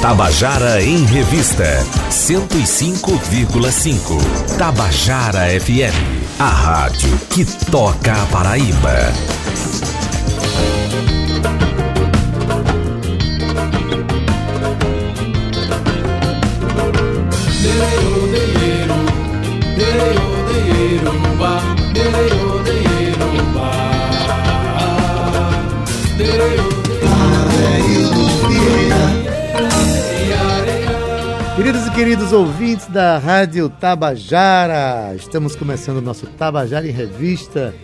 Tabajara em Revista 105,5. Tabajara FM, a rádio que toca a Paraíba. Queridos ouvintes da Rádio Tabajara, estamos começando o nosso Tabajara em Revista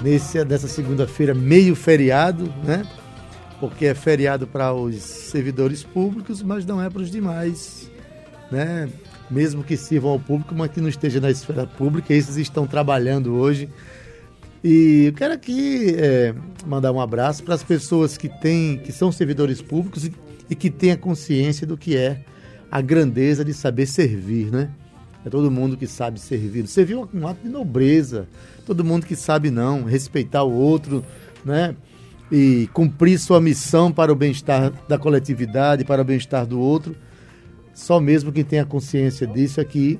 nesse, nessa segunda-feira, meio feriado, né? Porque é feriado para os servidores públicos, mas não é para os demais, né? Mesmo que sirvam ao público, mas que não esteja na esfera pública, esses estão trabalhando hoje. E eu quero aqui é, mandar um abraço para as pessoas que têm, que são servidores públicos e, e que têm a consciência do que é a grandeza de saber servir, né? É todo mundo que sabe servir. Servir é um ato de nobreza. Todo mundo que sabe não, respeitar o outro, né? E cumprir sua missão para o bem-estar da coletividade, para o bem-estar do outro. Só mesmo quem tem a consciência disso aqui.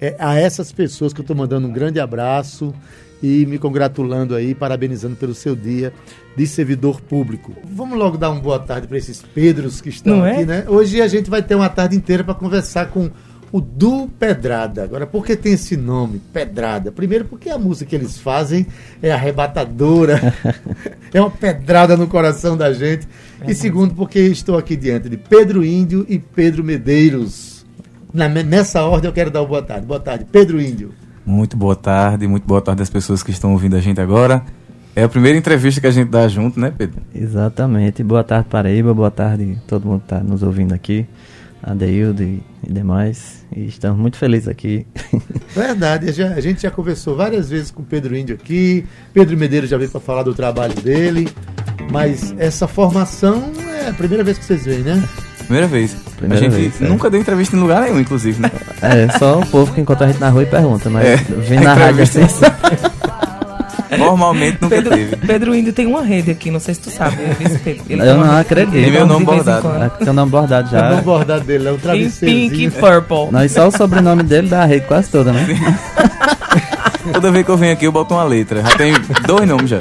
É a essas pessoas que eu estou mandando um grande abraço e me congratulando aí, parabenizando pelo seu dia de servidor público. Vamos logo dar uma boa tarde para esses Pedros que estão Não aqui, é? né? Hoje a gente vai ter uma tarde inteira para conversar com o Du Pedrada. Agora, por que tem esse nome, Pedrada? Primeiro, porque a música que eles fazem é arrebatadora, é uma pedrada no coração da gente. E segundo, porque estou aqui diante de Pedro Índio e Pedro Medeiros. Na- nessa ordem eu quero dar uma boa tarde. Boa tarde, Pedro Índio. Muito boa tarde, muito boa tarde às pessoas que estão ouvindo a gente agora. É a primeira entrevista que a gente dá junto, né, Pedro? Exatamente. Boa tarde, Paraíba. Boa tarde todo mundo que está nos ouvindo aqui. Adeildo e, e demais. E estamos muito felizes aqui. Verdade, a já- a gente já conversou várias vezes com o Pedro Índio aqui. Pedro Medeiros já veio para falar do trabalho dele. Mas essa formação é a primeira vez que vocês veem, né? Primeira vez. Primeira a gente vez, é. nunca deu entrevista em lugar nenhum, inclusive, né? É, só o povo que encontra a gente na rua e pergunta, mas É, vem na rádio assim. entrevista- Normalmente nunca Pedro, teve. Pedro Índio tem uma rede aqui, não sei se tu sabe. Ele, Eu não acredito. Tem meu nome bordado. É, Tem o nome bordado Já. já. Não bordado dele, é um Em travesseiro. pink e purple. Não, e só o sobrenome dele dá a rede quase toda, né? Toda vez que eu venho aqui eu boto uma letra. Já tem dois nomes já.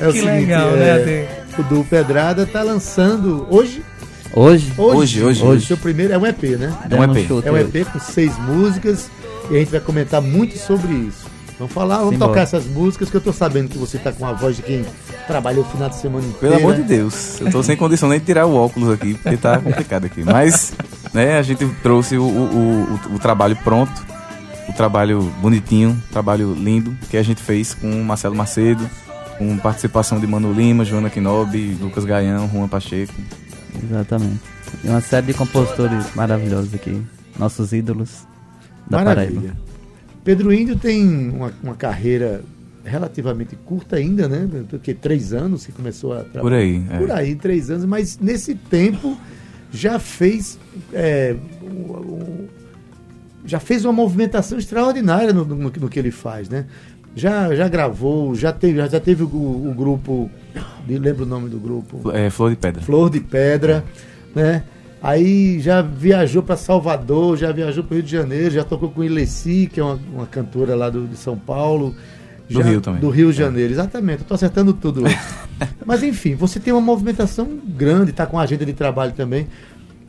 É o que seguinte, legal, é, né? O Du Pedrada tá lançando hoje. Hoje, Hoje, hoje, o seu primeiro é um EP, né? É um EP. É um hoje. EP com seis músicas e a gente vai comentar muito sobre isso. Vamos falar, vamos Simbora. tocar essas músicas que eu tô sabendo que você tá com a voz de quem trabalhou o final de semana inteiro. Pelo amor de Deus. Eu tô sem condição nem de tirar o óculos aqui, porque tá complicado aqui. Mas, né, a gente trouxe o, o, o, o trabalho pronto. O trabalho bonitinho, o trabalho lindo, que a gente fez com o Marcelo Macedo, com participação de Mano Lima, Joana Quinobi, Lucas Gaião, Juan Pacheco. Exatamente. E uma série de compositores maravilhosos aqui. Nossos ídolos da Paraíba. Maravilha. Pedro Índio tem uma, uma carreira relativamente curta ainda, né? Porque três anos que começou a trabalhar. Por aí. é. Por aí, três anos, mas nesse tempo já fez. é, o- o- já fez uma movimentação extraordinária no, no- no que ele faz, né? Já, já gravou, já teve, já teve o, o grupo. Lembra o nome do grupo? É, Flor de Pedra. Flor de Pedra, né? Aí já viajou para Salvador, já viajou para Rio de Janeiro, já tocou com Ilessi, que é uma, uma cantora lá do, de São Paulo. Do já- Rio também. Do Rio de Janeiro, exatamente. Eu tô acertando tudo. Mas enfim, você tem uma movimentação grande, tá com agenda de trabalho também,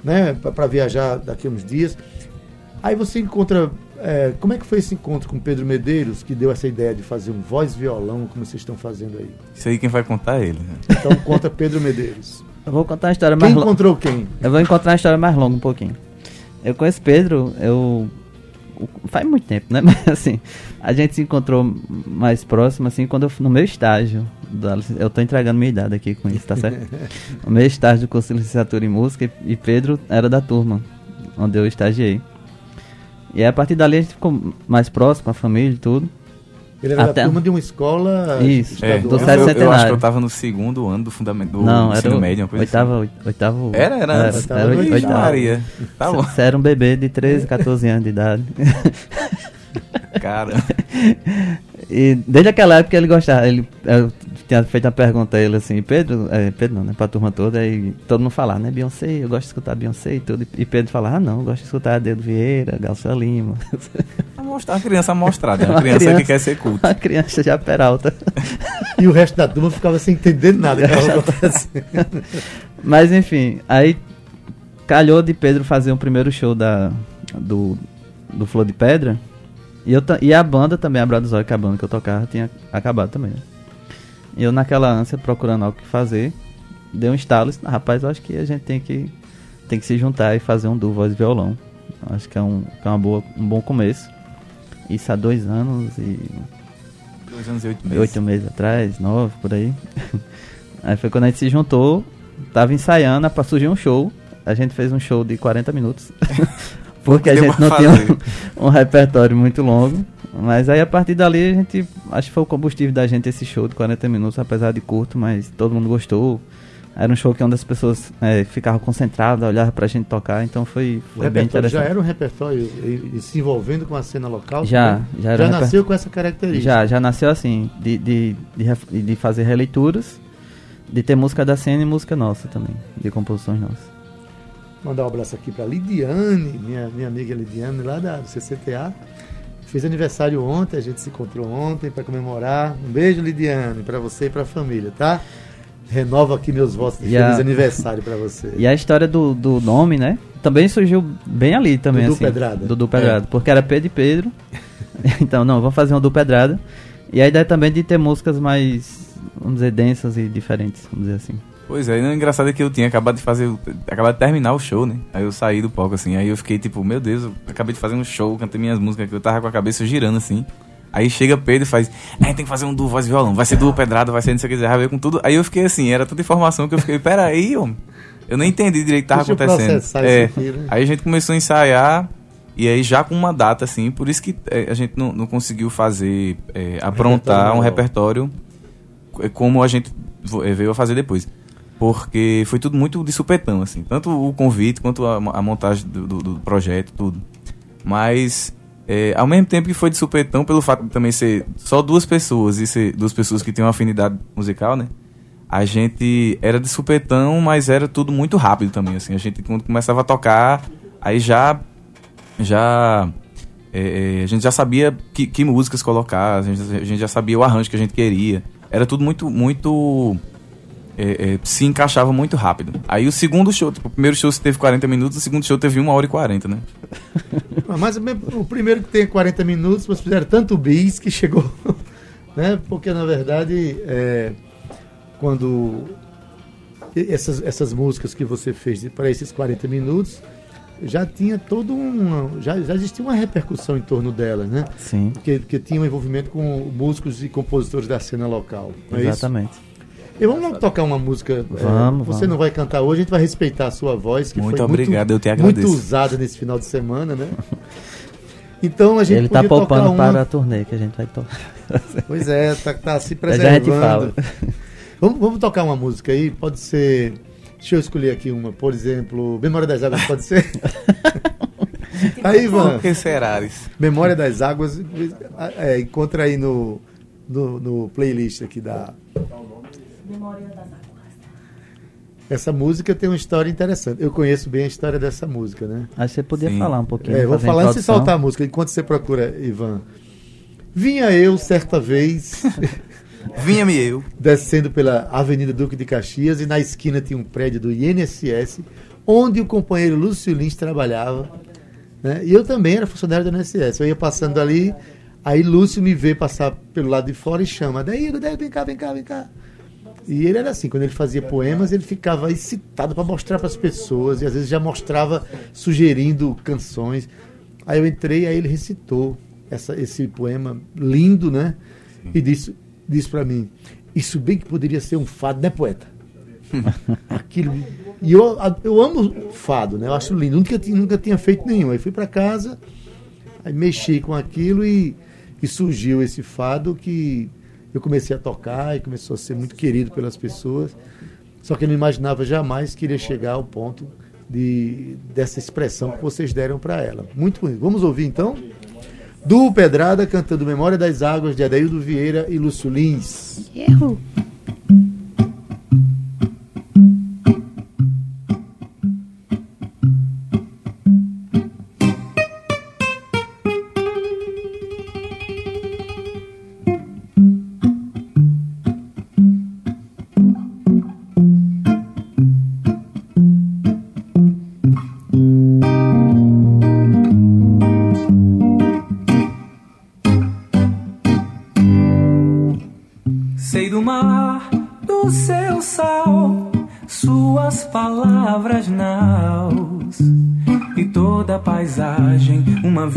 né? Para viajar daqui a uns dias. Aí você encontra. É, como é que foi esse encontro com Pedro Medeiros, que deu essa ideia de fazer um voz-violão, como vocês estão fazendo aí? Isso aí quem vai contar é ele. né? Então conta Pedro Medeiros. Eu vou contar uma história Quem mais longa. encontrou quem? Eu vou encontrar uma história mais longa um pouquinho. Eu conheço Pedro, eu. Faz muito tempo, né? Mas assim, a gente se encontrou mais próximo, assim, quando eu fui no meu estágio. da Eu tô entregando minha idade aqui com isso, tá certo? o meu estágio do curso de licenciatura em música e Pedro era da turma, onde eu estagiei. E aí, a partir dali a gente ficou mais próximo, a família e tudo. Ele era Até- da turma de uma escola Isso, É, do estadual. Sério eu, eu acho Centenário. que eu tava no segundo ano do fundamento do Não, era ensino o médio, uma coisa oitava, assim. oitavo. Era, era. Era, era Oitava, oitavo. Ixi, Maria. Tá bom. Você era um bebê de 13, 14 anos de idade. Cara. E desde aquela época ele gostava, ele eu, tinha feito uma pergunta a ele assim, Pedro, é, Pedro não, né? Pra turma toda, e todo mundo falar, né? Beyoncé, eu gosto de escutar Beyoncé e tudo. E Pedro falar, ah não, eu gosto de escutar Dedo Vieira, Galcia Lima. Uma criança amostrada, uma, Uma criança, criança. que quer ser culta. a criança já peralta. E o resto da turma ficava sem entender nada que estava acontecendo. Mas enfim, aí calhou de Pedro fazer um primeiro show da, do, do Flor de Pedra. E, eu, e a banda também, a Braduzói, que é a banda que eu tocava, tinha acabado também. né? E eu naquela ânsia, procurando algo que fazer, dei um estalo e disse, "Ah, rapaz, eu acho que a gente tem que, tem que se juntar e fazer um duo voz e violão. Acho que é, um, que é uma boa, um bom começo. Isso há dois anos e Dois anos e oito meses. oito meses atrás, nove, por aí. aí foi quando a gente se juntou, tava ensaiando, pra surgir um show. A gente fez um show de 40 minutos. porque a gente não tinha um, um repertório muito longo. Mas aí a partir dali a gente. Acho que foi o combustível da gente esse show de 40 minutos, apesar de curto, mas todo mundo gostou. Era um show que onde as pessoas é, ficavam concentradas, olhavam pra gente tocar, então foi, foi bem repertório já interessante. era um repertório e, e se envolvendo com a cena local? Já, já era Já um nasceu com essa característica. Já, já nasceu assim, de, de, de, de fazer releituras, de ter música da cena e música nossa também, de composições nossas. Mandar um abraço aqui para Lidiane, minha, minha amiga Lidiane, lá da CCTA. Fez aniversário ontem, a gente se encontrou ontem para comemorar. Um beijo, Lidiane, para você e para a família, tá? Renovo aqui meus votos de E a- feliz aniversário para você. E a história do, do nome, né? Também surgiu bem ali também, Dudu assim. Pedrada. Dudu Pedrada. Porque era Pedro e Pedro. então, não, vamos fazer um Dudu Pedrada. E a ideia também de ter músicas mais, vamos dizer, densas e diferentes, vamos dizer assim. Pois é, e o engraçado é que eu tinha acabado de fazer, acabado de terminar o show, né? Aí eu saí do palco assim, aí eu fiquei tipo, meu Deus, eu acabei de fazer um show, cantei minhas músicas que eu tava com a cabeça girando assim. Aí chega Pedro e faz, a gente tem que fazer um duo voz e violão, vai ser duo pedrada, vai ser não sei o que, já veio com tudo. Aí eu fiquei assim, era tanta informação que eu fiquei, pera aí, homem. Eu não entendi direito o que tava Deixa acontecendo. É, aqui, né? aí a gente começou a ensaiar e aí já com uma data assim, por isso que é, a gente não, não conseguiu fazer, é, aprontar um repertório repertório é, como a gente é, veio a fazer depois. Porque foi tudo muito de supetão, assim. Tanto o convite quanto a, a montagem do, do- do projeto, tudo. Mas, é, ao mesmo tempo que foi de supetão, pelo fato de também ser só duas pessoas e ser duas pessoas que têm uma afinidade musical, né? A gente era de supetão, mas era tudo muito rápido também, assim. A gente, quando começava a tocar, aí já. Já. é, é, a gente já sabia que, que músicas colocar, a gente, a gente já sabia o arranjo que a gente queria. Era tudo muito, muito. É, é, se encaixava muito rápido. Aí o segundo show, tipo, o primeiro show teve 40 minutos, o segundo show teve 1 hora e 40, né? Mas o primeiro que tem 40 minutos, vocês fizeram tanto bis que chegou. né? Porque na verdade, é, quando essas, essas músicas que você fez para esses 40 minutos, já tinha todo um. Já, já existia uma repercussão em torno delas, né? Sim, Porque, porque tinha um envolvimento com músicos e compositores da cena local. É isso? E vamos logo tocar uma música. é, Vamos, você vamos. não vai cantar hoje, a gente vai respeitar a sua voz, que Muito foi obrigado, eu te muito agradeço. usada nesse final de semana, né? Então a gente Ele tá tocar poupando uma... para a turnê que a gente vai tocar. Pois é, tá, tá se Já já a gente preservando. fala. Vamos, vamos tocar uma música aí, pode ser. Deixa eu escolher aqui uma, por exemplo, Memória das Águas, pode ser? aí, Ivan, que Serares? Memória das Águas, é, encontra aí no, no, no playlist aqui da. Essa música tem uma história interessante. Eu conheço bem a história dessa música, né? Que você podia Sim. falar um pouquinho. É, vou falar antes de soltar a música, enquanto você procura, Ivan. Vinha eu certa vez Vinha-me eu. descendo pela Avenida Duque de Caxias e na esquina tinha um prédio do INSS, onde o companheiro Lúcio Lins trabalhava. né? E eu também era funcionário do INSS. Eu ia passando ali, aí Lúcio me vê passar pelo lado de fora e chama: Daí, daí, vem cá, vem cá, vem cá. E ele era assim, quando ele fazia poemas, ele ficava excitado para mostrar para as pessoas, e às vezes já mostrava sugerindo canções. Aí eu entrei, aí ele recitou essa, esse poema lindo, né? E disse, disse para mim: Isso bem que poderia ser um fado, né, poeta? Aquilo. E eu, eu amo fado, né? Eu acho lindo. Nunca, nunca tinha feito nenhum. Aí fui para casa, aí mexi com aquilo e, e surgiu esse fado que eu comecei a tocar e começou a ser muito querido pelas pessoas. Só que eu não imaginava jamais que iria chegar ao ponto de, dessa expressão que vocês deram para ela. Muito bonito. Vamos ouvir então? Du Pedrada cantando Memória das Águas de Adaildo Vieira e Lúcio Lins. Erro.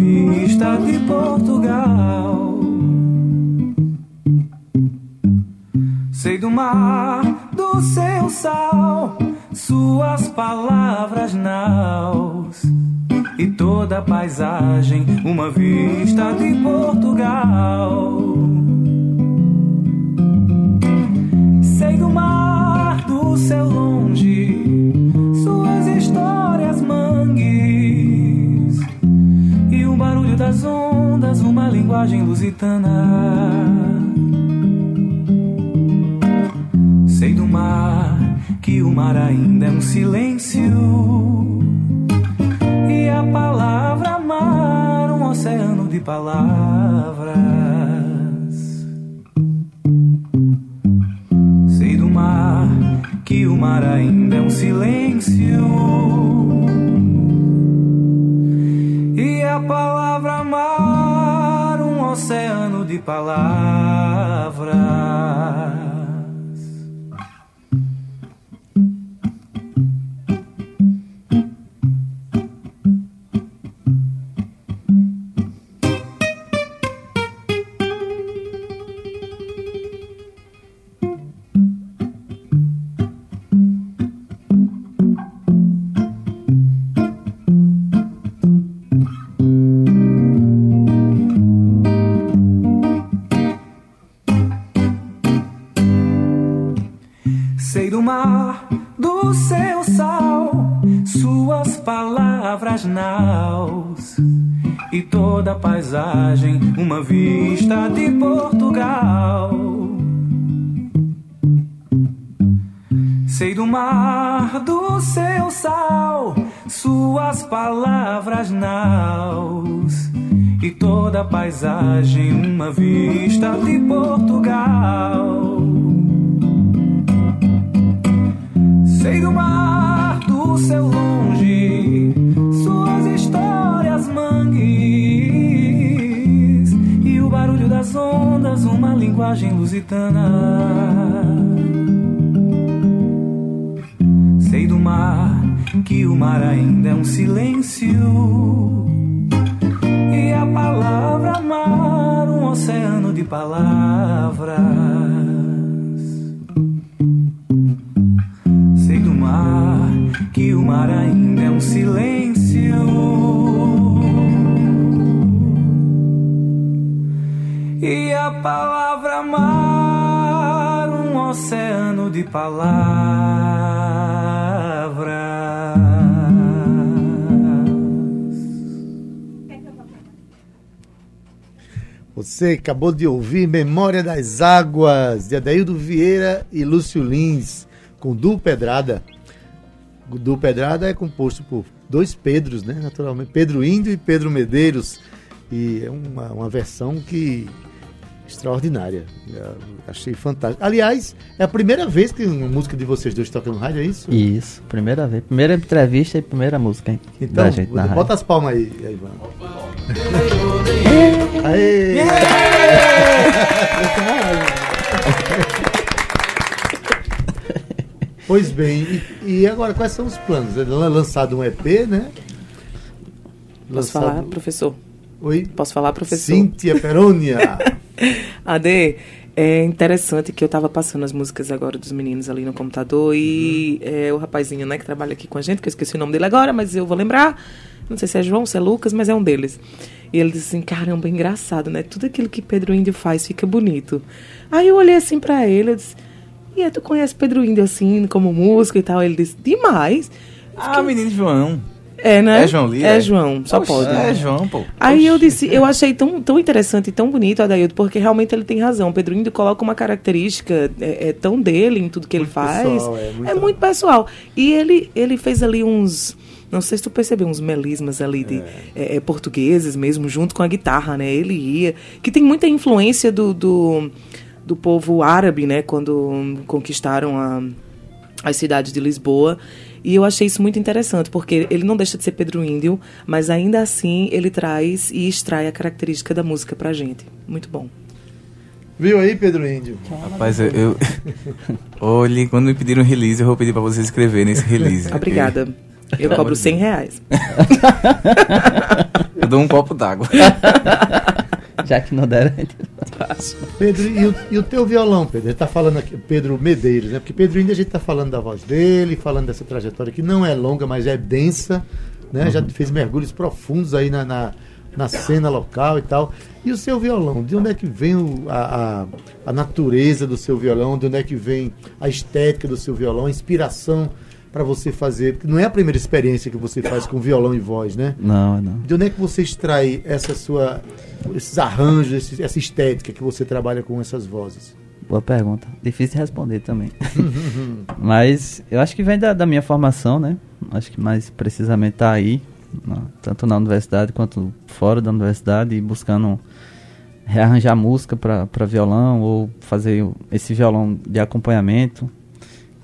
Vista de Portugal. Sei do mar, do seu sal, suas palavras naus e toda a paisagem, uma vista de Portugal. Sei do mar, do céu longe, suas histórias mangues das ondas, uma linguagem lusitana. Sei do mar, que o mar ainda é um silêncio e a palavra mar, um oceano de palavras. Sei do mar que o mar ainda é um silêncio. E a palavra oceano de palavras. Mar, do seu sal, suas palavras naus e toda a paisagem, uma vista de Portugal. Sei do mar, do seu sal, suas palavras naus e toda a paisagem, uma vista de Portugal. Sei do mar, do céu longe, suas histórias mangues e o barulho das ondas, uma linguagem lusitana. Sei do mar, que o mar ainda é um silêncio e a palavra mar, um oceano de palavras. Um silêncio. E a palavra mar, um oceano de palavras. Você acabou de ouvir Memória das Águas, de Adaildo Vieira e Lúcio Lins, com Du Pedrada. O Du Pedrada é composto por dois Pedros, né? Naturalmente, Pedro Índio e Pedro Medeiros. E é uma, uma versão que extraordinária. Eu achei fantástico. Aliás, é a primeira vez que uma música de vocês dois toca no rádio, é isso? Isso, primeira vez. Primeira entrevista e primeira música, hein? Então, da gente na bota rádio. as palmas aí, Ivan. Aê! Pois bem, e, e agora quais são os planos? Ele é lançado um EP, né? Posso falar, professor? Oi? Posso falar, professor? Cíntia Perônia. Ade, é interessante que eu tava passando as músicas agora dos meninos ali no computador e é, o rapazinho, né, que trabalha aqui com a gente, que eu esqueci o nome dele agora, mas eu vou lembrar. Não sei se é João, se é Lucas, mas é um deles. E ele disse assim: caramba, engraçado, né? Tudo aquilo que Pedro Índio faz fica bonito. Aí eu olhei assim pra ele, eu disse: e aí, tu conhece Pedro Índio assim, como músico e tal? Ele disse: demais. Ah, menino João. É, né? É João Lira? É João, só pode. É João, pô. Aí eu disse, eu achei tão, tão interessante e tão bonito, Adaildo, porque realmente ele tem razão. Pedro Índio coloca uma característica é, é tão dele em tudo que ele Muito faz. pessoal, é, é, muito- muito... pessoal. E ele, ele fez ali uns. Não sei se tu percebeu, uns melismas ali de é, é, portugueses mesmo, junto com a guitarra, né? Ele ia. Que tem muita influência do, do, do povo árabe, né? Quando conquistaram a, as cidades de Lisboa. E eu achei isso muito interessante, porque ele não deixa de ser Pedro Índio, mas ainda assim ele traz e extrai a característica da música pra gente. Muito bom. Viu aí, Pedro Índio? Rapaz, eu, eu- Olhe, quando me pediram release, eu vou pedir pra você escrever nesse release. Obrigada. Eu cobro 100 reais. Eu dou um copo d'água. Já que não deram. Pedro, e o, e o teu violão, Pedro? Ele tá falando aqui, Pedro Medeiros, né? Porque Pedro Índio a gente tá falando da voz dele, falando dessa trajetória que não é longa, mas é densa, né? Já fez mergulhos profundos aí na, na, na cena local e tal. E o seu violão? De onde é que vem o- a, a, a natureza do seu violão? De onde é que vem a estética do seu violão? A inspiração para você fazer? Porque não é a primeira experiência que você faz com violão e voz, né? Não, não. De onde é que você extrai essa sua, esses arranjos, essa estética que você trabalha com essas vozes? Boa pergunta. Difícil de responder também. Mas eu acho que vem da, da minha formação, né? Acho que mais precisamente tá aí, tanto na universidade quanto fora da universidade, e buscando rearranjar música para violão ou fazer esse violão de acompanhamento,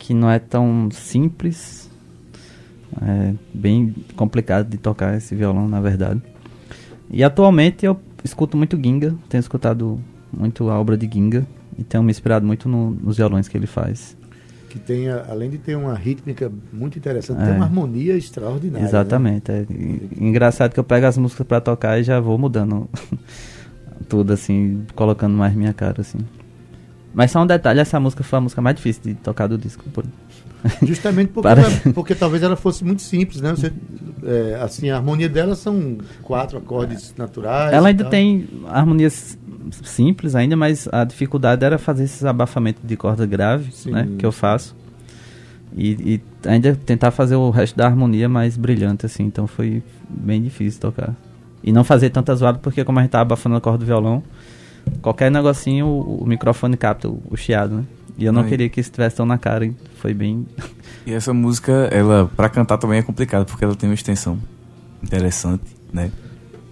que não é tão simples. É bem complicado de tocar esse violão, na verdade. E atualmente eu escuto muito Ginga, tenho escutado muito a obra de Ginga e tenho me inspirado muito no- nos violões que ele faz. Que tem, além de ter uma rítmica muito interessante, É. tem uma harmonia extraordinária. né? Exatamente. É, e- engraçado que eu pego as músicas pra tocar e já vou mudando tudo assim, colocando mais minha cara assim. Mas só um detalhe, essa música foi a música mais difícil de tocar do disco. por- Justamente porque, Para- ela- porque talvez ela fosse muito simples, né? Você, é, assim, a harmonia dela são quatro acordes naturais. Ela ainda tal. tem harmonias simples ainda, mas a dificuldade era fazer esses abafamentos de corda grave, Sim. né, que eu faço. E, e ainda tentar fazer o resto da harmonia mais brilhante assim, então foi bem difícil tocar. E não fazer tantas zoadas porque como a gente tá abafando a corda do violão, qualquer negocinho o, o microfone capta o, o chiado, né? E eu não Aí. queria que estivesse tão na cara, e foi bem E essa música, ela, pra cantar também é complicado, porque ela tem uma extensão interessante, né?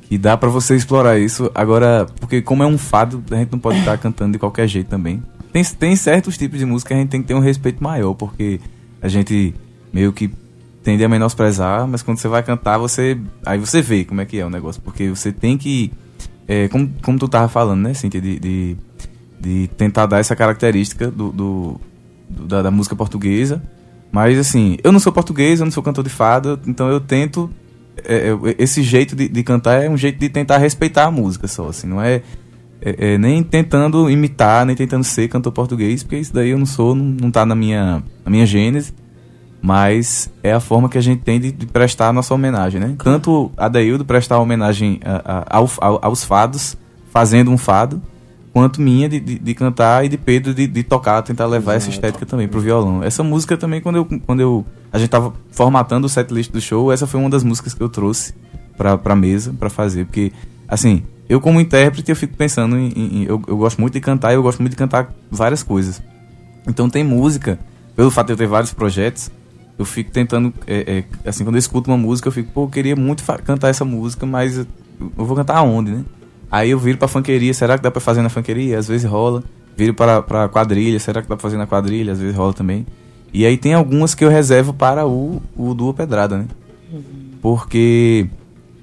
Que dá pra você explorar isso. Agora, porque como é um fado, a gente não pode estar cantando de qualquer jeito também. Tem, tem certos tipos de música que a gente tem que ter um respeito maior, porque a gente meio que tende a menosprezar, mas quando você vai cantar, você. Aí você vê como é que é o negócio. Porque você tem que. É, como, como tu tava falando, né, Cíntia, de, de, de tentar dar essa característica do, do- do- da, da música portuguesa. Mas assim, eu não sou português, eu não sou cantor de fada, então eu tento. é, é, esse jeito de, de cantar é um jeito de tentar respeitar a música só, assim, não é, é- é nem tentando imitar, nem tentando ser cantor português, porque isso daí eu não sou, não, não tá na minha, na minha gênese. Mas é a forma que a gente tem de, de prestar a nossa homenagem, né? Tanto a Daildo prestar homenagem a- a- ao- ao- aos fados, fazendo um fado, quanto minha de, de, de cantar e de Pedro de, de tocar, tentar levar essa estética também pro violão. Essa música também, quando eu, quando eu a gente tava formatando o setlist do show, essa foi uma das músicas que eu trouxe pra, pra mesa pra fazer, porque, assim, eu como intérprete, eu fico pensando em... em- em- eu, eu gosto muito de cantar e eu gosto muito de cantar várias coisas. Então tem música, pelo fato de eu ter vários projetos, eu fico tentando, é, é, assim, quando eu escuto uma música, eu fico, pô, eu queria muito cantar essa música, mas eu vou cantar aonde, né? Aí eu viro pra funkeria, será que dá pra fazer na funkeria? Às vezes rola. Viro para pra quadrilha, será que dá pra fazer na quadrilha? Às vezes rola também. E aí tem algumas que eu reservo para o, o Duo Pedrada, né? Porque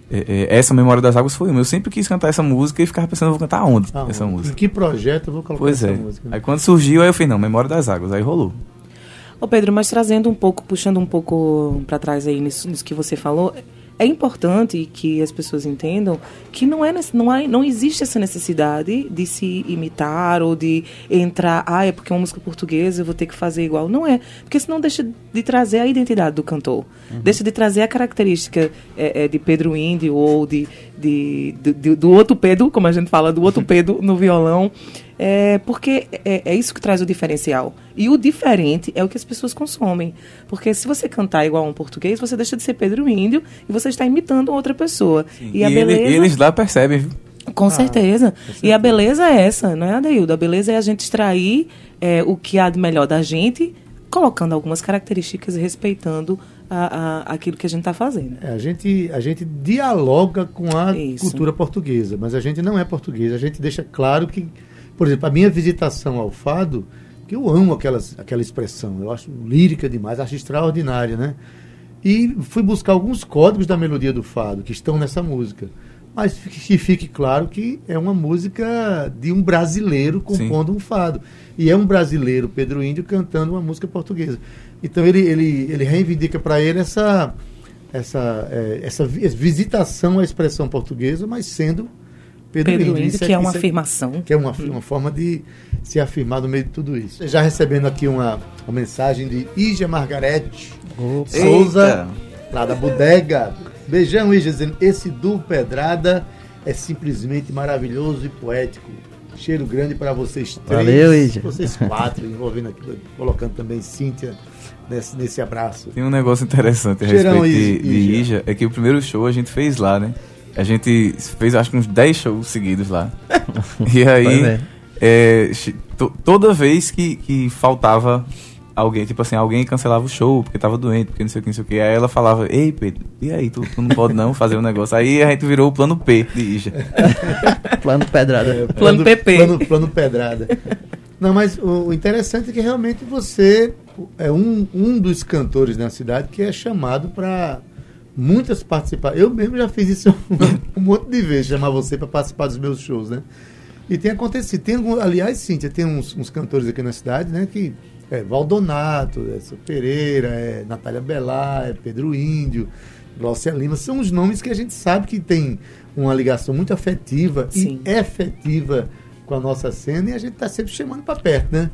é, é, essa Memória das Águas foi uma. Eu sempre quis cantar essa música e ficava pensando, eu vou cantar aonde Ah, essa Em música? que projeto eu vou colocar Pois essa é. música? Aí quando surgiu, aí eu falei, não, Memória das Águas. Aí rolou. Ô Pedro, mas trazendo um pouco, puxando um pouco para trás aí nisso, nisso que você falou, é importante que as pessoas entendam que não é não, há, não existe essa necessidade de se imitar ou de entrar, ah, é porque é uma música portuguesa, eu vou ter que fazer igual. Não é, porque senão deixa de trazer a identidade do cantor, deixa de trazer a característica é, é, de Pedro Índio ou de, de, do- do, do outro Pedro, como a gente fala, do outro Pedro no violão. É, porque é, é isso que traz o diferencial. E o diferente é o que as pessoas consomem. Porque se você cantar igual a um português, você deixa de ser Pedro Índio e você está imitando outra pessoa. E, a ele- beleza. eles lá percebem, viu? Com certeza. E a beleza é essa, não é, Adeildo? A beleza é a gente extrair é, o que há de melhor da gente, colocando algumas características e respeitando a, a- aquilo que a gente está fazendo. É, a, gente, a gente dialoga com a Isso. cultura portuguesa, mas a gente não é português. A gente deixa claro que, por exemplo, a minha visitação ao fado, que eu amo aquelas, aquela expressão, eu acho lírica demais, acho extraordinária, né? E fui buscar alguns códigos da melodia do fado que estão nessa música. mas que fique claro que é uma música de um brasileiro compondo um fado. E é um brasileiro, Pedro Índio, cantando uma música portuguesa. Então ele, ele, ele reivindica para ele essa, essa, é, essa vi- visitação à expressão portuguesa, mas sendo Pedro, Pedro Índio. É- que é uma isso afirmação. que é uma, uma forma de se afirmar no meio de tudo isso. Já recebendo aqui uma, uma mensagem de Ígia Margarete Souza, lá da bodega. Beijão, Ígia, dizendo: esse duo Pedrada é simplesmente maravilhoso e poético. Cheiro grande para vocês três. Valeu, Ígia. Vocês quatro, envolvendo aqui, colocando também Cíntia nesse, nesse abraço. Tem um negócio interessante a Cheirão, respeito de, Ija. de Ija, é que o primeiro show a gente fez lá, né? A gente fez acho que uns 10 shows seguidos lá. e aí, é. é, toda vez que, que faltava alguém, tipo assim, alguém cancelava o show porque tava doente, porque não sei o que, não sei o que. Aí ela falava, ei Pedro, e aí, tu, tu não pode não fazer o negócio. Aí a gente virou o plano P de Ija. Plano pedrada. É, Plano PP. Plano, plano pedrada. Não, mas o, o interessante é que realmente você é um, um dos cantores na cidade que é chamado para muitas participações. Eu mesmo já fiz isso um, monte de vezes, chamar você para participar dos meus shows, né? E tem acontecido. Tem aliás, Cíntia, tem uns, uns cantores aqui na cidade, né? Que é Valdonato, é Seu Pereira, é Natália Bellar, é Pedro Índio, Glaucia Lima. São os nomes que a gente sabe que tem uma ligação muito afetiva Sim. e efetiva com a nossa cena e a gente está sempre chamando para perto, né?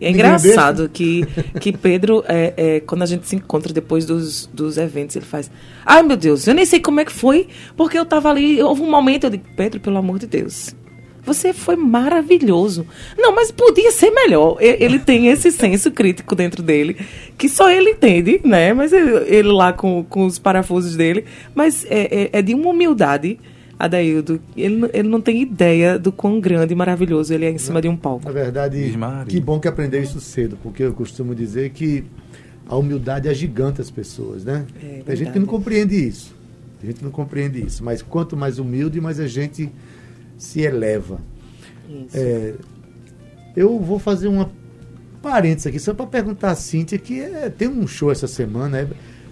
E é Ninguém engraçado que, que Pedro, é, é, quando a gente se encontra depois dos, dos eventos, ele faz. Ai, meu Deus, eu nem sei como é que foi, porque eu tava ali, houve um momento, eu digo, Pedro, pelo amor de Deus. Você foi maravilhoso. Não, mas podia ser melhor. Ele tem esse senso crítico dentro dele, que só ele entende, né? Mas ele, ele lá com, com os parafusos dele. Mas é, é, é de uma humildade, Adaildo. Ele, não- ele não tem ideia do quão grande e maravilhoso ele é em cima de um palco. Na verdade, Diz Maria. que bom que aprendeu isso cedo, porque eu costumo dizer que a humildade agiganta as pessoas, né? É Tem gente que não compreende isso. Tem gente que não compreende isso. Mas quanto mais humilde, mais a gente se eleva. Isso. É, eu vou fazer uma parênteses aqui, só para perguntar a Cíntia, que é, tem um show essa semana. É,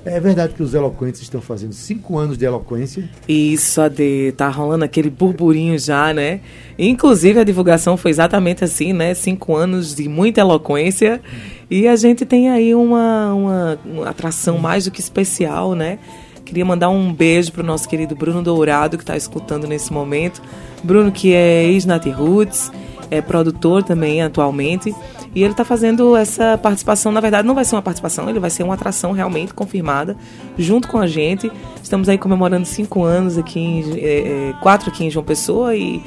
é verdade que os eloquentes estão fazendo cinco anos de eloquência. Isso, Ade, tá rolando aquele burburinho já, né? Inclusive, a divulgação foi exatamente assim, né? Cinco anos de muita eloquência. E a gente tem aí uma, uma, uma atração mais do que especial, né? Queria mandar um beijo pro nosso querido Bruno Dourado, que está escutando nesse momento. Bruno, que é ex-Nat Roots, é produtor também atualmente. E ele está fazendo essa participação, na verdade não vai ser uma participação, ele vai ser uma atração realmente confirmada, junto com a gente. Estamos aí comemorando cinco anos aqui, em, é, é, quatro aqui em João Pessoa e,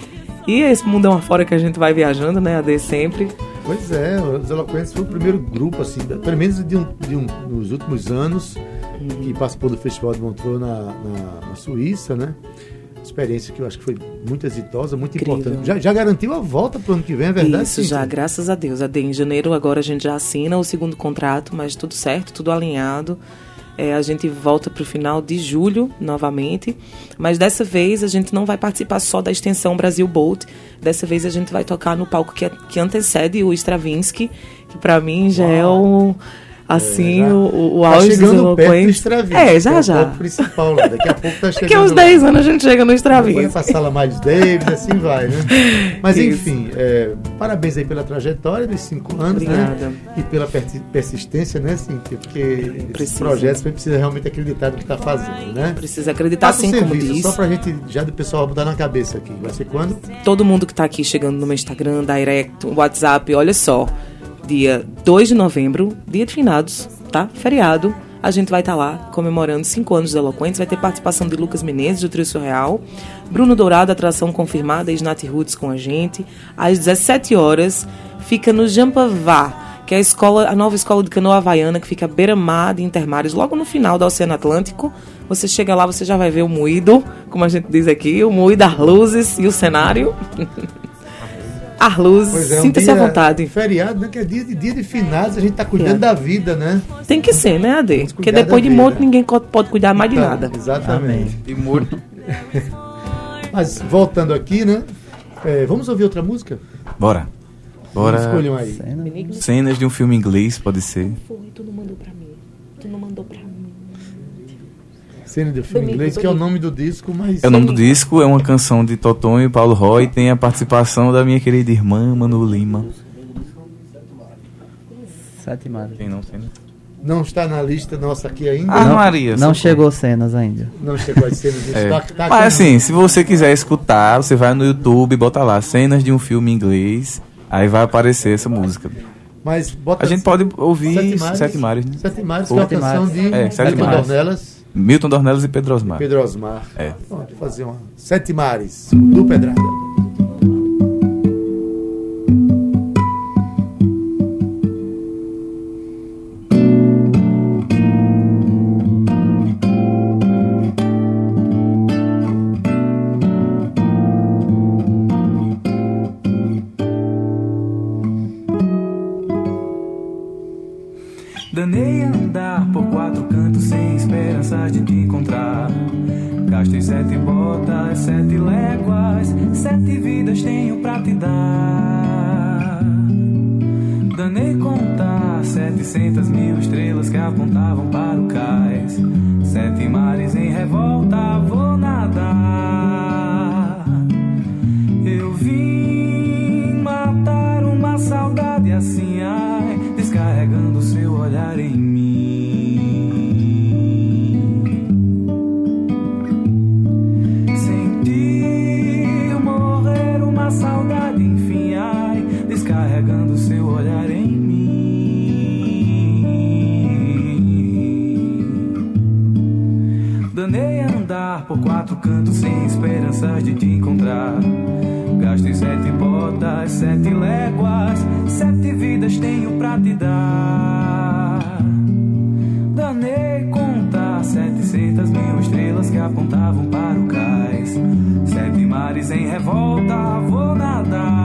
e esse mundão afora que a gente vai viajando, né, AD sempre. Pois é, os Eloquentes foi o primeiro grupo, assim, pelo menos de um, de um- nos últimos anos, que participou do Festival de Montreux na, na, na Suíça, né? Experiência que eu acho que foi muito exitosa, muito Incrível. importante. Já, já garantiu a volta para o ano que vem, é verdade? Isso já, Cíntia? graças a Deus. Em janeiro agora a gente já assina o segundo contrato, mas tudo certo, tudo alinhado. É, a gente volta para o final de julho novamente, mas dessa vez a gente não vai participar só da extensão Brasil Bolt. Dessa vez a gente vai tocar no palco que, que antecede o Stravinsky, que para mim já é o assim É, já- o, o Tá auge dos chegando perto do. É, que já o já. palco principal lá. Daqui a pouco tá chegando Daqui a uns lá. 10 anos a gente chega no Vai Stravinsky. pra sala Miles Davis, assim vai, né? Mas Isso. enfim, é, parabéns aí pela trajetória dos cinco anos, Obrigada. né? E pela persi- persistência, né, Cíntia? Porque Precisa. projetos você precisa realmente acreditar no que está fazendo, né? Precisa acreditar Passa o assim como serviço, diz. Só pra gente, já do pessoal botar na cabeça aqui. Vai ser quando? todo mundo que tá aqui chegando no meu Instagram, Direct, WhatsApp, olha só. Dia 2 de novembro, dia de finados, tá? Feriado. A gente vai estar lá comemorando cinco anos de Eloquentes. Vai ter participação de Lucas Menezes, do Trio Surreal. Bruno Dourado, atração confirmada, Snat Roots com a gente. Às 17 horas, fica no Jampavá, que é a, escola, a nova escola de canoa havaiana, que fica à beira-mar de Intermares, logo no final do Oceano Atlântico. Você chega lá, você já vai ver o moído, como a gente diz aqui, o moído, as luzes e o cenário. Luzes, um sinta-se à vontade. Feriado, né? Que é dia de, dia de finados, a gente tá cuidando É. da vida, né? Tem que ser, né, Ade? Porque depois de morto ninguém pode cuidar mais de Tá, nada. Exatamente. E morto. Mas voltando aqui, né? é, vamos ouvir outra música? Bora. Bora. Escolham aí. Cena. Cenas de um filme inglês, pode ser. Foi, tu não mandou pra mim. Tu não mandou pra mim. Cena de filme inglês, que é o nome do disco, mas. É o nome do disco, é uma canção de Totonho e Paulo Roy, tem a participação da minha querida irmã Manu Lima. Sete mares. Quem não tem? né? Não está na lista nossa aqui ainda. Ah, não, Maria, Não chegou cenas ainda. Não chegou as cenas de É. Tá Mas assim, se você quiser escutar, você vai no YouTube, bota lá cenas de um filme em inglês, aí vai aparecer essa música. Mas bota A gente pode ouvir Sete Mares. Sete Mares, né? Sete Mares, que é uma canção de É, Sete Mares. Dornelas, Milton Dornelas e Pedro Osmar. Pedro Osmar. É. Pronto, fazer uma. Sete Mares, do Pedrada. Mares em revolta, vou nadar.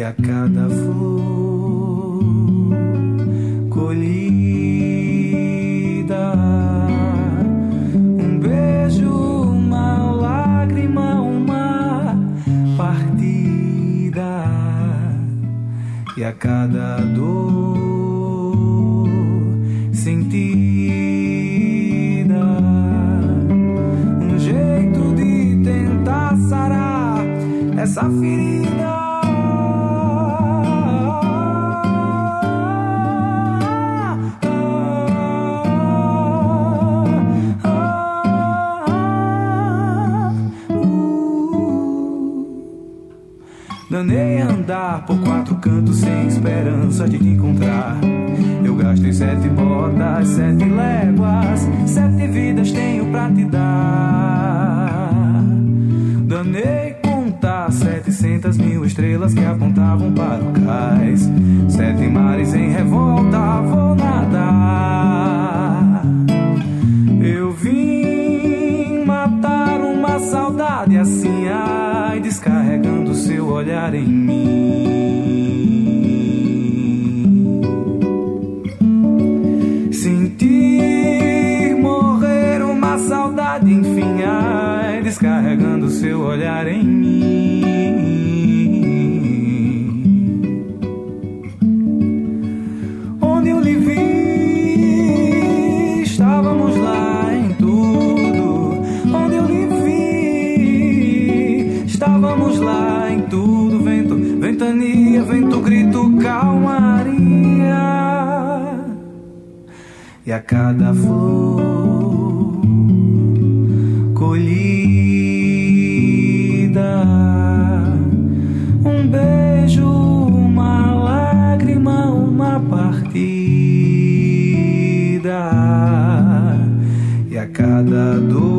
E a cada flor colhida, um beijo, uma lágrima, uma partida. E a cada dor sentida, um jeito de tentar sarar essa ferida. Danei andar por quatro cantos sem esperança de te encontrar. Eu gastei sete botas, sete léguas, sete vidas tenho pra te dar. Danei contar setecentas mil estrelas que apontavam para o cais. Sete mares em revolta, vou nadar. Eu vim matar uma saudade assim, seu olhar em mim. Sentir morrer uma saudade, enfim, ai, descarregando seu olhar em mim. E a cada flor colhida, um beijo, uma lágrima, uma partida. E a cada dor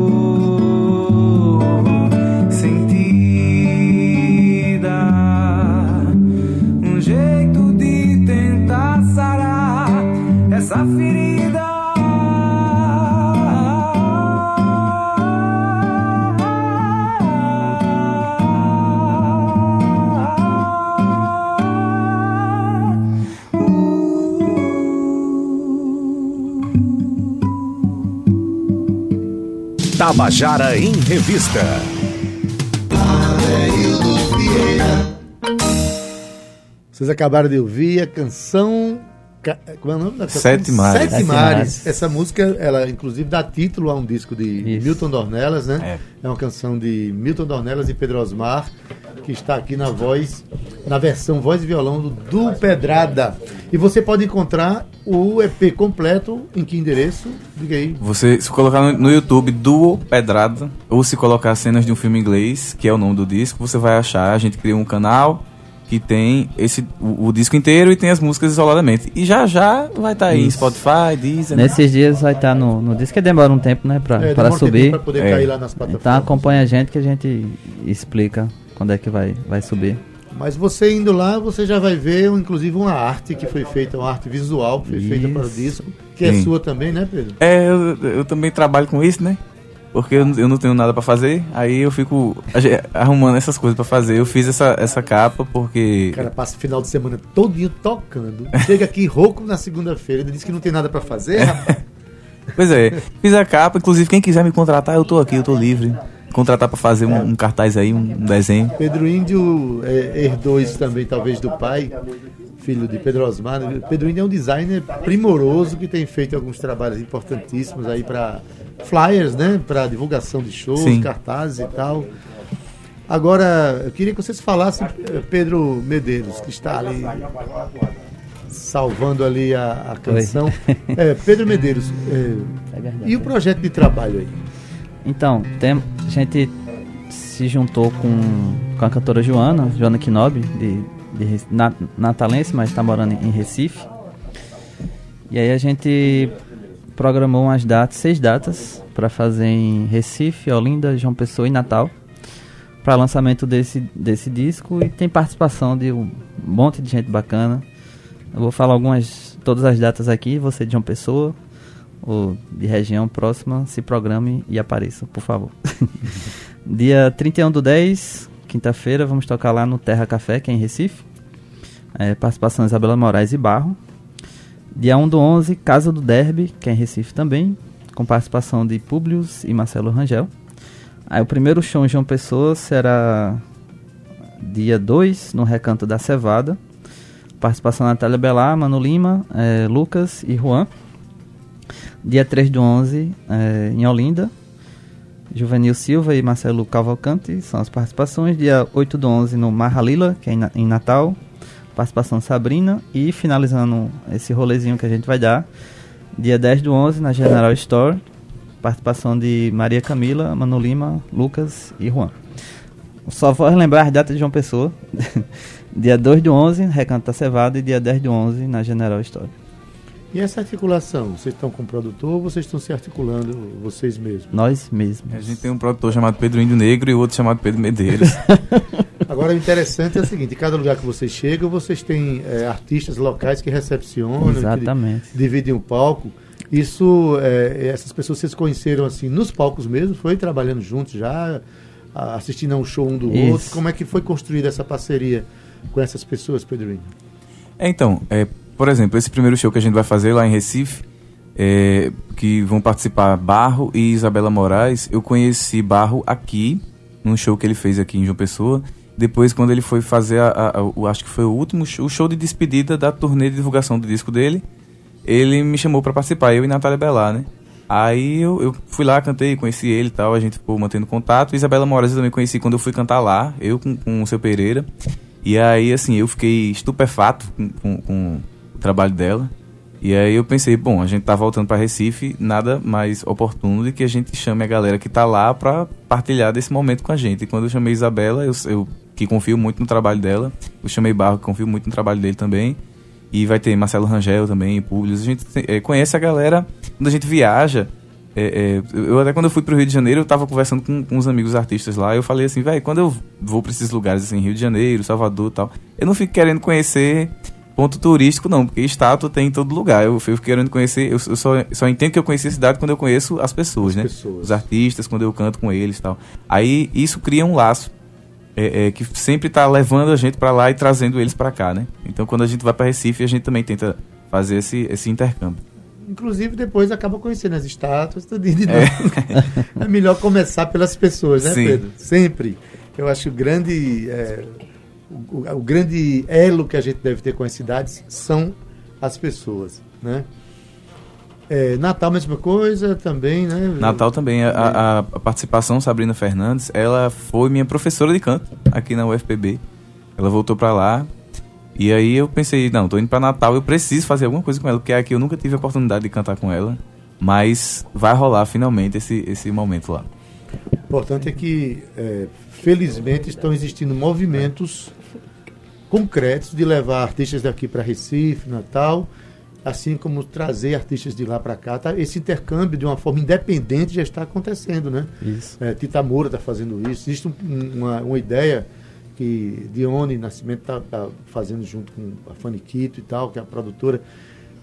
Tabajara em Revista. Vocês acabaram de ouvir a canção. Como é o nome da canção? Sete Mares. Sete, Sete Mares. Mares. Essa música, ela inclusive dá título a um disco de Isso. Milton Dornelas, né? É. uma canção de Milton Dornelas e Pedro Osmar, que está aqui na voz, na versão voz e violão do Du Pedrada. E você pode encontrar o EP completo em que endereço? Diga aí. Você, se colocar no, no YouTube Duo Pedrada, ou se colocar cenas de um filme inglês, que é o nome do disco, você vai achar. A gente criou um canal que tem esse o, o disco inteiro e tem as músicas isoladamente. E já já vai estar aí em Spotify, Deezer. né? Nesses dias vai estar no, no disco, que demora um tempo, né, pra, É, um tempinho subir. Pra poder É. cair lá nas plataformas. Então acompanha a gente que a gente explica quando é que vai, vai subir. Mas você indo lá, você já vai ver, inclusive, uma arte que foi feita, uma arte visual que foi feita para o Isso. disco, que é Sim. sua também, né, Pedro? É, eu, eu também trabalho com isso, né? Porque eu, não- eu não tenho nada pra fazer, aí eu fico arrumando essas coisas pra fazer. Eu fiz essa, essa capa porque. O cara passa o final de semana todinho tocando. Chega aqui rouco na segunda-feira, diz que não tem nada para fazer, rapaz. Pois é, fiz a capa, inclusive quem quiser me contratar, eu tô aqui, eu tô livre. Contratar pra fazer um, um cartaz aí, um, um desenho. Pedro Índio é, herdou isso também, talvez, do pai, filho de Pedro Osmar. né? Pedro Índio é um designer primoroso que tem feito alguns trabalhos importantíssimos aí para flyers, né? Para divulgação de shows, Sim. cartazes e tal. Agora, eu queria que vocês falassem, eh, Pedro Medeiros, que está ali salvando ali a, a canção. É, Pedro Medeiros, é, É e o projeto de trabalho aí? Então, tem, a gente se juntou com, com a cantora Joana, Joana Kinobi, de, de natalense, mas está morando em Recife. E aí a gente programou umas datas, seis datas, para fazer em Recife, Olinda, João Pessoa e Natal, para lançamento desse, desse disco. E tem participação de um monte de gente bacana. Eu vou falar algumas, todas as datas aqui, você de João Pessoa, ou de região próxima, se programe e apareça, por favor. Dia 31 do 10, quinta-feira, vamos tocar lá no Terra Café, que é em Recife. É, participação Isabela Moraes e Barro. Dia 1 do 11, Casa do Derby, que é em Recife também, com participação de Publius e Marcelo Rangel. Aí o primeiro show em João Pessoa será dia 2, no Recanto da Cevada. Participação Natália Belar, Mano Lima, eh, Lucas e Juan. Dia 3 do 11, eh, em Olinda. Juvenil Silva e Marcelo Cavalcante são as participações. Dia 8 do 11 no Marralila, que é em Natal. Participação Sabrina. E finalizando esse rolezinho que a gente vai dar. Dia 10 do 11 na General Store. Participação de Maria Camila, Mano Lima, Lucas e Juan. Só vou lembrar as datas de João Pessoa. dia 2 do 11, Recanto da Cevada. E dia 10 do 11 na General Store. E essa articulação? Vocês estão com o produtor ou vocês estão se articulando vocês mesmos? Nós mesmos. A gente tem um produtor chamado Pedro Índio Negro e outro chamado Pedro Medeiros. Agora, o interessante é o seguinte: em cada lugar que vocês chegam, vocês têm é, artistas locais que recepcionam, Exatamente. que dividem o palco. Isso, é, essas pessoas vocês conheceram assim nos palcos mesmo? Foi trabalhando juntos já, assistindo a um show um do Isso. outro? Como é que foi construída essa parceria com essas pessoas, Pedrinho? É, então, é, por exemplo, esse primeiro show que a gente vai fazer lá em Recife, é, que vão participar Barro e Isabela Moraes, eu conheci Barro aqui, num show que ele fez aqui em João Pessoa. Depois, quando ele foi fazer, a, a- a- o, acho que foi o último show, o show de despedida da turnê de divulgação do disco dele, ele me chamou pra participar, eu e Natália Belar, né? Aí eu, eu fui lá, cantei, conheci ele e tal, a gente ficou mantendo contato. Isabela Moraes eu também conheci quando eu fui cantar lá, eu com, com o seu Pereira. E aí, assim, eu fiquei estupefato com, com, trabalho dela. E aí eu pensei, bom, a gente tá voltando pra Recife, nada mais oportuno de que a gente chame a galera que tá lá pra partilhar desse momento com a gente. E quando eu chamei Isabela, eu, eu que confio muito no trabalho dela, eu chamei Barro, que confio muito no trabalho dele também. E vai ter Marcelo Rangel também, Publius. A gente eh, conhece a galera quando a gente viaja. é, é, eu até quando eu fui pro Rio de Janeiro, eu tava conversando com, com uns amigos artistas lá. Eu falei assim, velho, quando eu vou pra esses lugares assim, Rio de Janeiro, Salvador e tal, eu não fico querendo conhecer ponto turístico, não, porque estátua tem em todo lugar. Eu fico querendo conhecer, eu, eu só, só entendo que eu conheci a cidade quando eu conheço as pessoas, As né? pessoas. Os artistas, quando eu canto com eles e tal. Aí isso cria um laço é, é, que sempre tá levando a gente para lá e trazendo eles para cá, né? Então quando a gente vai para Recife, a gente também tenta fazer esse, esse intercâmbio. Inclusive, depois acaba conhecendo as estátuas, tudo de novo. É. melhor começar pelas pessoas, né, Sim. Pedro? Sempre. Eu acho grande, é, o, o- grande elo que a gente deve ter com as cidades são as pessoas, né? É, Natal, mesma coisa também, né? Natal também, a, a- participação Sabrina Fernandes, ela foi minha professora de canto aqui na UFPB. Ela voltou pra lá. E aí eu pensei, não, tô indo pra Natal, eu preciso fazer alguma coisa com ela, porque aqui eu nunca tive a oportunidade de cantar com ela. Mas vai rolar finalmente esse, esse momento lá. O importante é que, é, felizmente, estão existindo movimentos concretos de levar artistas daqui para Recife, Natal, assim como trazer artistas de lá para cá. Tá? Esse intercâmbio, de uma forma independente, já está acontecendo, né? Isso. É, Tita Moura está fazendo isso. Existe um- uma, uma ideia que Dione Nascimento está fazendo junto com a Fanny Quito e tal, que é a produtora,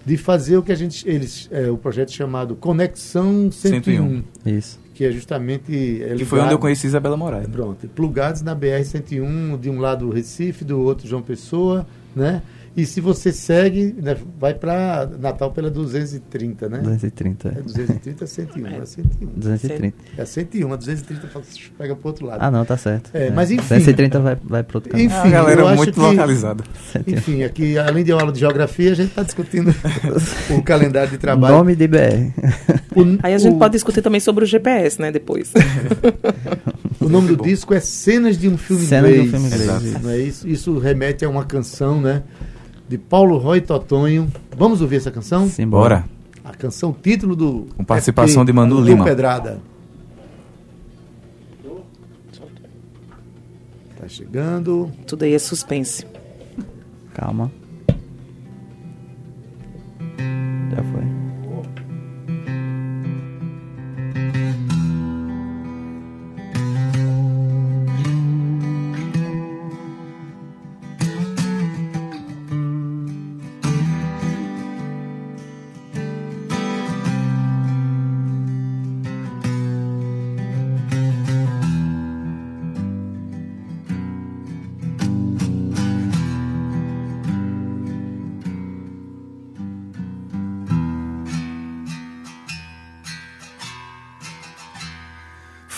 de fazer o que a gente, eles, é, o projeto chamado Conexão 101, 101. Isso. que é justamente... é Que foi onde eu ligado- conheci Isabela Moraes. né? Pronto, plugados na BR-101, de um lado Recife, do outro João Pessoa, né? E se você segue, né, vai para Natal pela 230, né? 230. É 230 a 101, é 101. 230. É 101, a 230 fala, pega pro outro lado. Ah, não, tá certo. É, mas enfim. 230 vai, vai pro outro canal. Enfim, É uma galera acho muito que- localizada. Enfim, aqui, além de aula de geografia, a gente está discutindo o calendário de trabalho. Nome de BR. O, Aí a gente o- pode discutir também sobre o GPS, né, depois. O nome do disco é Cenas de um Filme Cenas de um Inglês. Filme Inglês. Não é isso? isso remete a uma canção, né? De Paulo Roy Totonho. Vamos ouvir essa canção? Simbora. Bora. A canção título do. Com participação EP de Manu Lima. Pedrada. Tá chegando. Tudo aí é suspense. Calma. Já foi.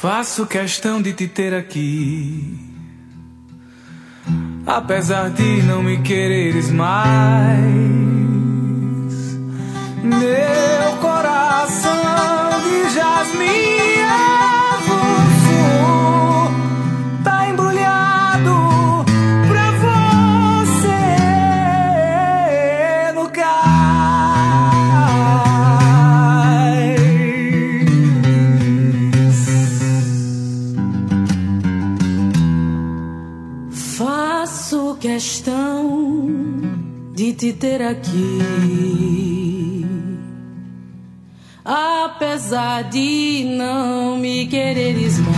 Faço questão de te ter aqui. Apesar de não me quereres mais, meu coração de jasmim ter aqui. Apesar de não me quereres mais,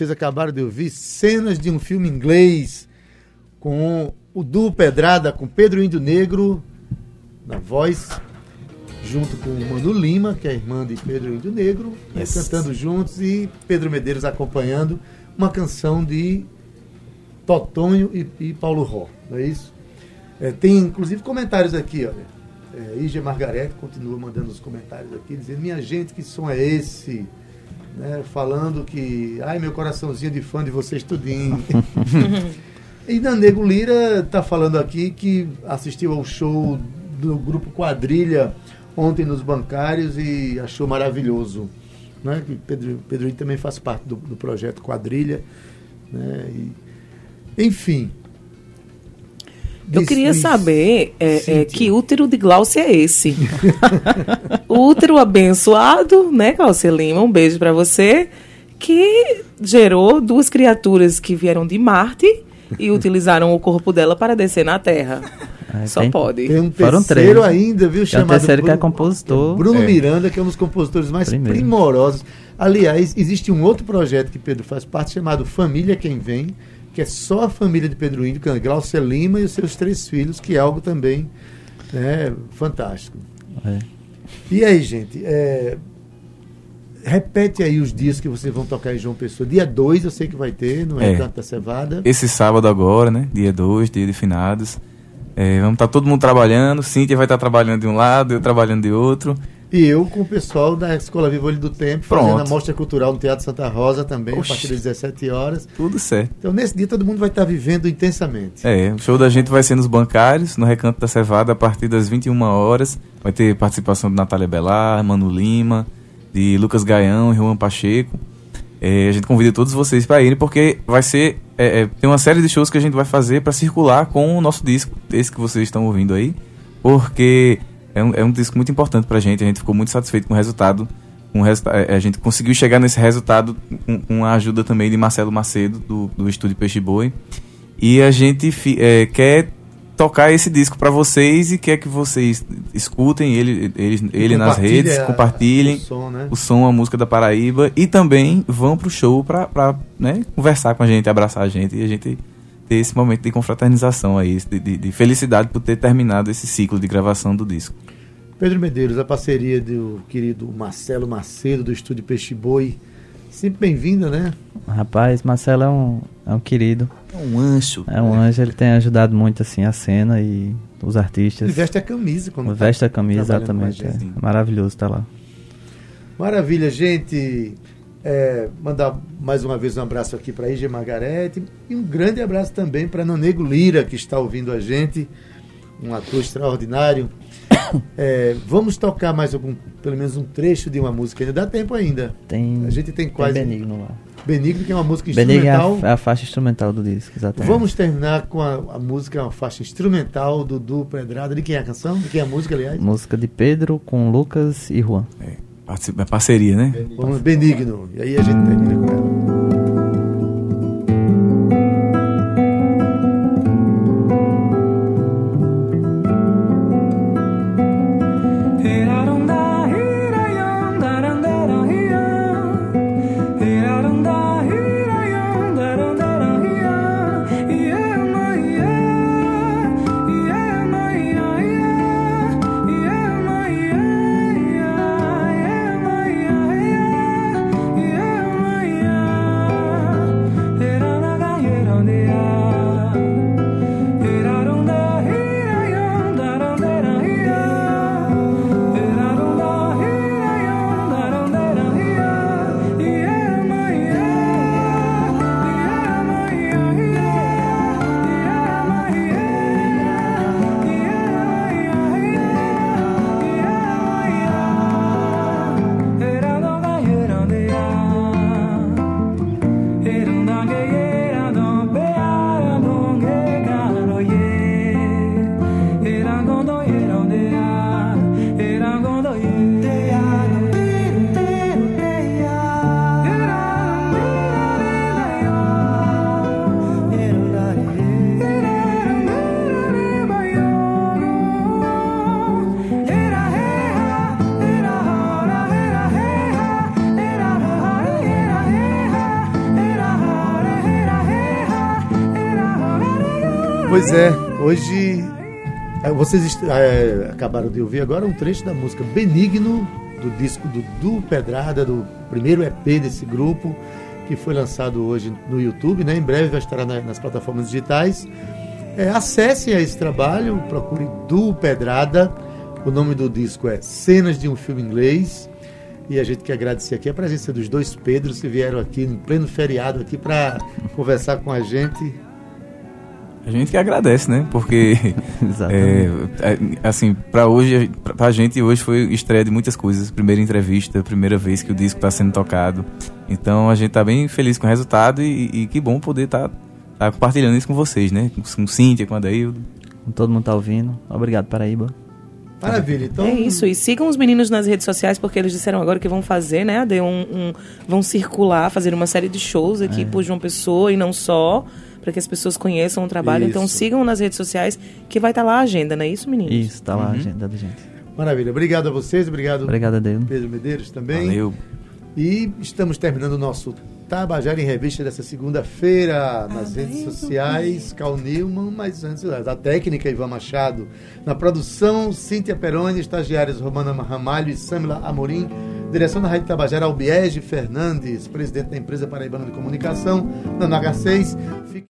vocês acabaram de ouvir cenas de um filme inglês com o duo Pedrada, com Pedro Índio Negro na voz, junto com o Manu Lima, que é irmã de Pedro Índio Negro, né, Yes. cantando juntos, e Pedro Medeiros acompanhando uma canção de Totonho e, e Paulo Ró, não é isso? É, tem inclusive comentários aqui, olha. É, Margarete continua mandando os comentários aqui, dizendo: Minha gente, que som é esse? Né, falando que, ai, meu coraçãozinho de fã de vocês tudinho. e Nanego Lira está falando aqui que assistiu ao show do grupo Quadrilha ontem nos bancários e achou maravilhoso. Né? Que Pedro, Pedro também faz parte do, do projeto Quadrilha. Né? E, enfim. Eu queria saber é, é, que útero de Glaucia é esse. o útero abençoado, né, Glaucia Lima? Um beijo pra você. Que gerou duas criaturas que vieram de Marte e utilizaram o corpo dela para descer na Terra. É, Só tem- pode. Tem um Foram terceiro três. ainda, viu? Tem um Chamado terceiro que é Bruno- compositor. Bruno É. Miranda, que é um dos compositores mais Primeiro. primorosos. Aliás, existe um outro projeto que Pedro faz parte, chamado Família Quem Vem, que é só a família de Pedro Índio, é Glaucia Lima e os seus três filhos, que é algo também né, fantástico. É. E aí, gente, é, repete aí os dias que vocês vão tocar em João Pessoa. Dia 2 eu sei que vai ter, no É. Recanto da Cevada. Esse sábado agora, né? Dia 2, dia de finados. É, vamos estar todo mundo trabalhando. Cíntia vai estar trabalhando de um lado, eu trabalhando de outro. E eu com o pessoal da Escola Viva Olho do Tempo, fazendo Pronto. a mostra cultural no Teatro Santa Rosa também, Oxi. a partir das 17 horas. Tudo certo. Então, nesse dia, todo mundo vai estar vivendo intensamente. É, o show da gente vai ser nos bancários, no Recanto da Cevada, a partir das 21 horas. Vai ter participação de Natália Belar, Mano Lima, de Lucas Gaião e Juan Pacheco. É, a gente convida todos vocês para irem, porque vai ser. é, é, tem uma série de shows que a gente vai fazer para circular com o nosso disco, esse que vocês estão ouvindo aí. Porque é um, é um disco muito importante pra gente, a gente ficou muito satisfeito com o resultado. Com o resulta- é, a gente conseguiu chegar nesse resultado com, com a ajuda também de Marcelo Macedo, do, do estúdio Peixe Boi. E a gente é, quer tocar esse disco pra vocês e quer que vocês escutem ele, ele, ele nas redes, a- compartilhem o som, né? o som, a música da Paraíba e também vão pro show pra, pra né, conversar com a gente, abraçar a gente e a gente ter esse momento de confraternização aí, de, de, de felicidade por ter terminado esse ciclo de gravação do disco. Pedro Medeiros, a parceria do querido Marcelo Macedo, do estúdio Peixe Boi. Sempre bem-vinda, né? Rapaz, Marcelo é um, é um querido. É um anjo. É um anjo, ele tem ajudado muito assim a cena e os artistas. Ele veste a camisa. Quando tá Veste a camisa, a exatamente. gente. é. Maravilhoso estar lá. Maravilha, gente. É, mandar mais uma vez um abraço aqui para Ige Margarete e um grande abraço também para Nonego Lira, que está ouvindo a gente, um ator extraordinário. É, vamos tocar mais algum, pelo menos um trecho de uma música, ainda dá tempo ainda. Tem, A gente tem tem quase. Benigno lá. Benigno, que é uma música Benigno é instrumental. a, é a faixa instrumental do disco, exatamente. Vamos terminar com a, a música, uma faixa instrumental do Du Pedrada. De quem é a canção? De quem é a música, aliás? Música de Pedro com Lucas e Juan. É parceria, né? Vamos, Benigno. E aí a gente termina com ela. Pois é, hoje é, vocês é, acabaram de ouvir agora um trecho da música Benigno, do disco do Du Pedrada, do primeiro EP desse grupo, que foi lançado hoje no YouTube, né? em breve vai estar na, nas plataformas digitais. É, acessem esse trabalho, procure Du Pedrada, o nome do disco é Cenas de um Filme Inglês. E a gente quer agradecer aqui a presença dos dois Pedros que vieram aqui em pleno feriado aqui para conversar com a gente a gente que agradece, né? Porque, é, é, assim, para hoje, pra, a gente hoje foi estreia de muitas coisas. Primeira entrevista, primeira vez que o disco está sendo tocado. Então a gente tá bem feliz com o resultado e, e que bom poder estar tá, tá compartilhando isso com vocês, né? Com, Cíntia, com a Daildo. Todo mundo tá ouvindo. Obrigado, Paraíba. Maravilha, então. É isso, e sigam os meninos nas redes sociais, porque eles disseram agora que vão fazer, né? Um, um vão circular, fazer uma série de shows aqui é. por João Pessoa e não só para que as pessoas conheçam o trabalho. Então, isso. Então sigam nas redes sociais que vai estar tá lá a agenda, não é isso, meninos? Isso, está lá uhum. a agenda da gente. Maravilha. Obrigado a vocês, obrigado. Obrigado a Deus. Pedro Medeiros também. Valeu. E estamos terminando o nosso Tabajara em Revista dessa segunda-feira nas redes sociais, Cal Newman, mas antes da técnica Ivan Machado. Na produção, Cíntia Peroni, estagiários Romana Ramalho e Samila Amorim. Direção da Rádio Tabajara, Albiege Fernandes, presidente da empresa Paraibana de Comunicação, na NH6.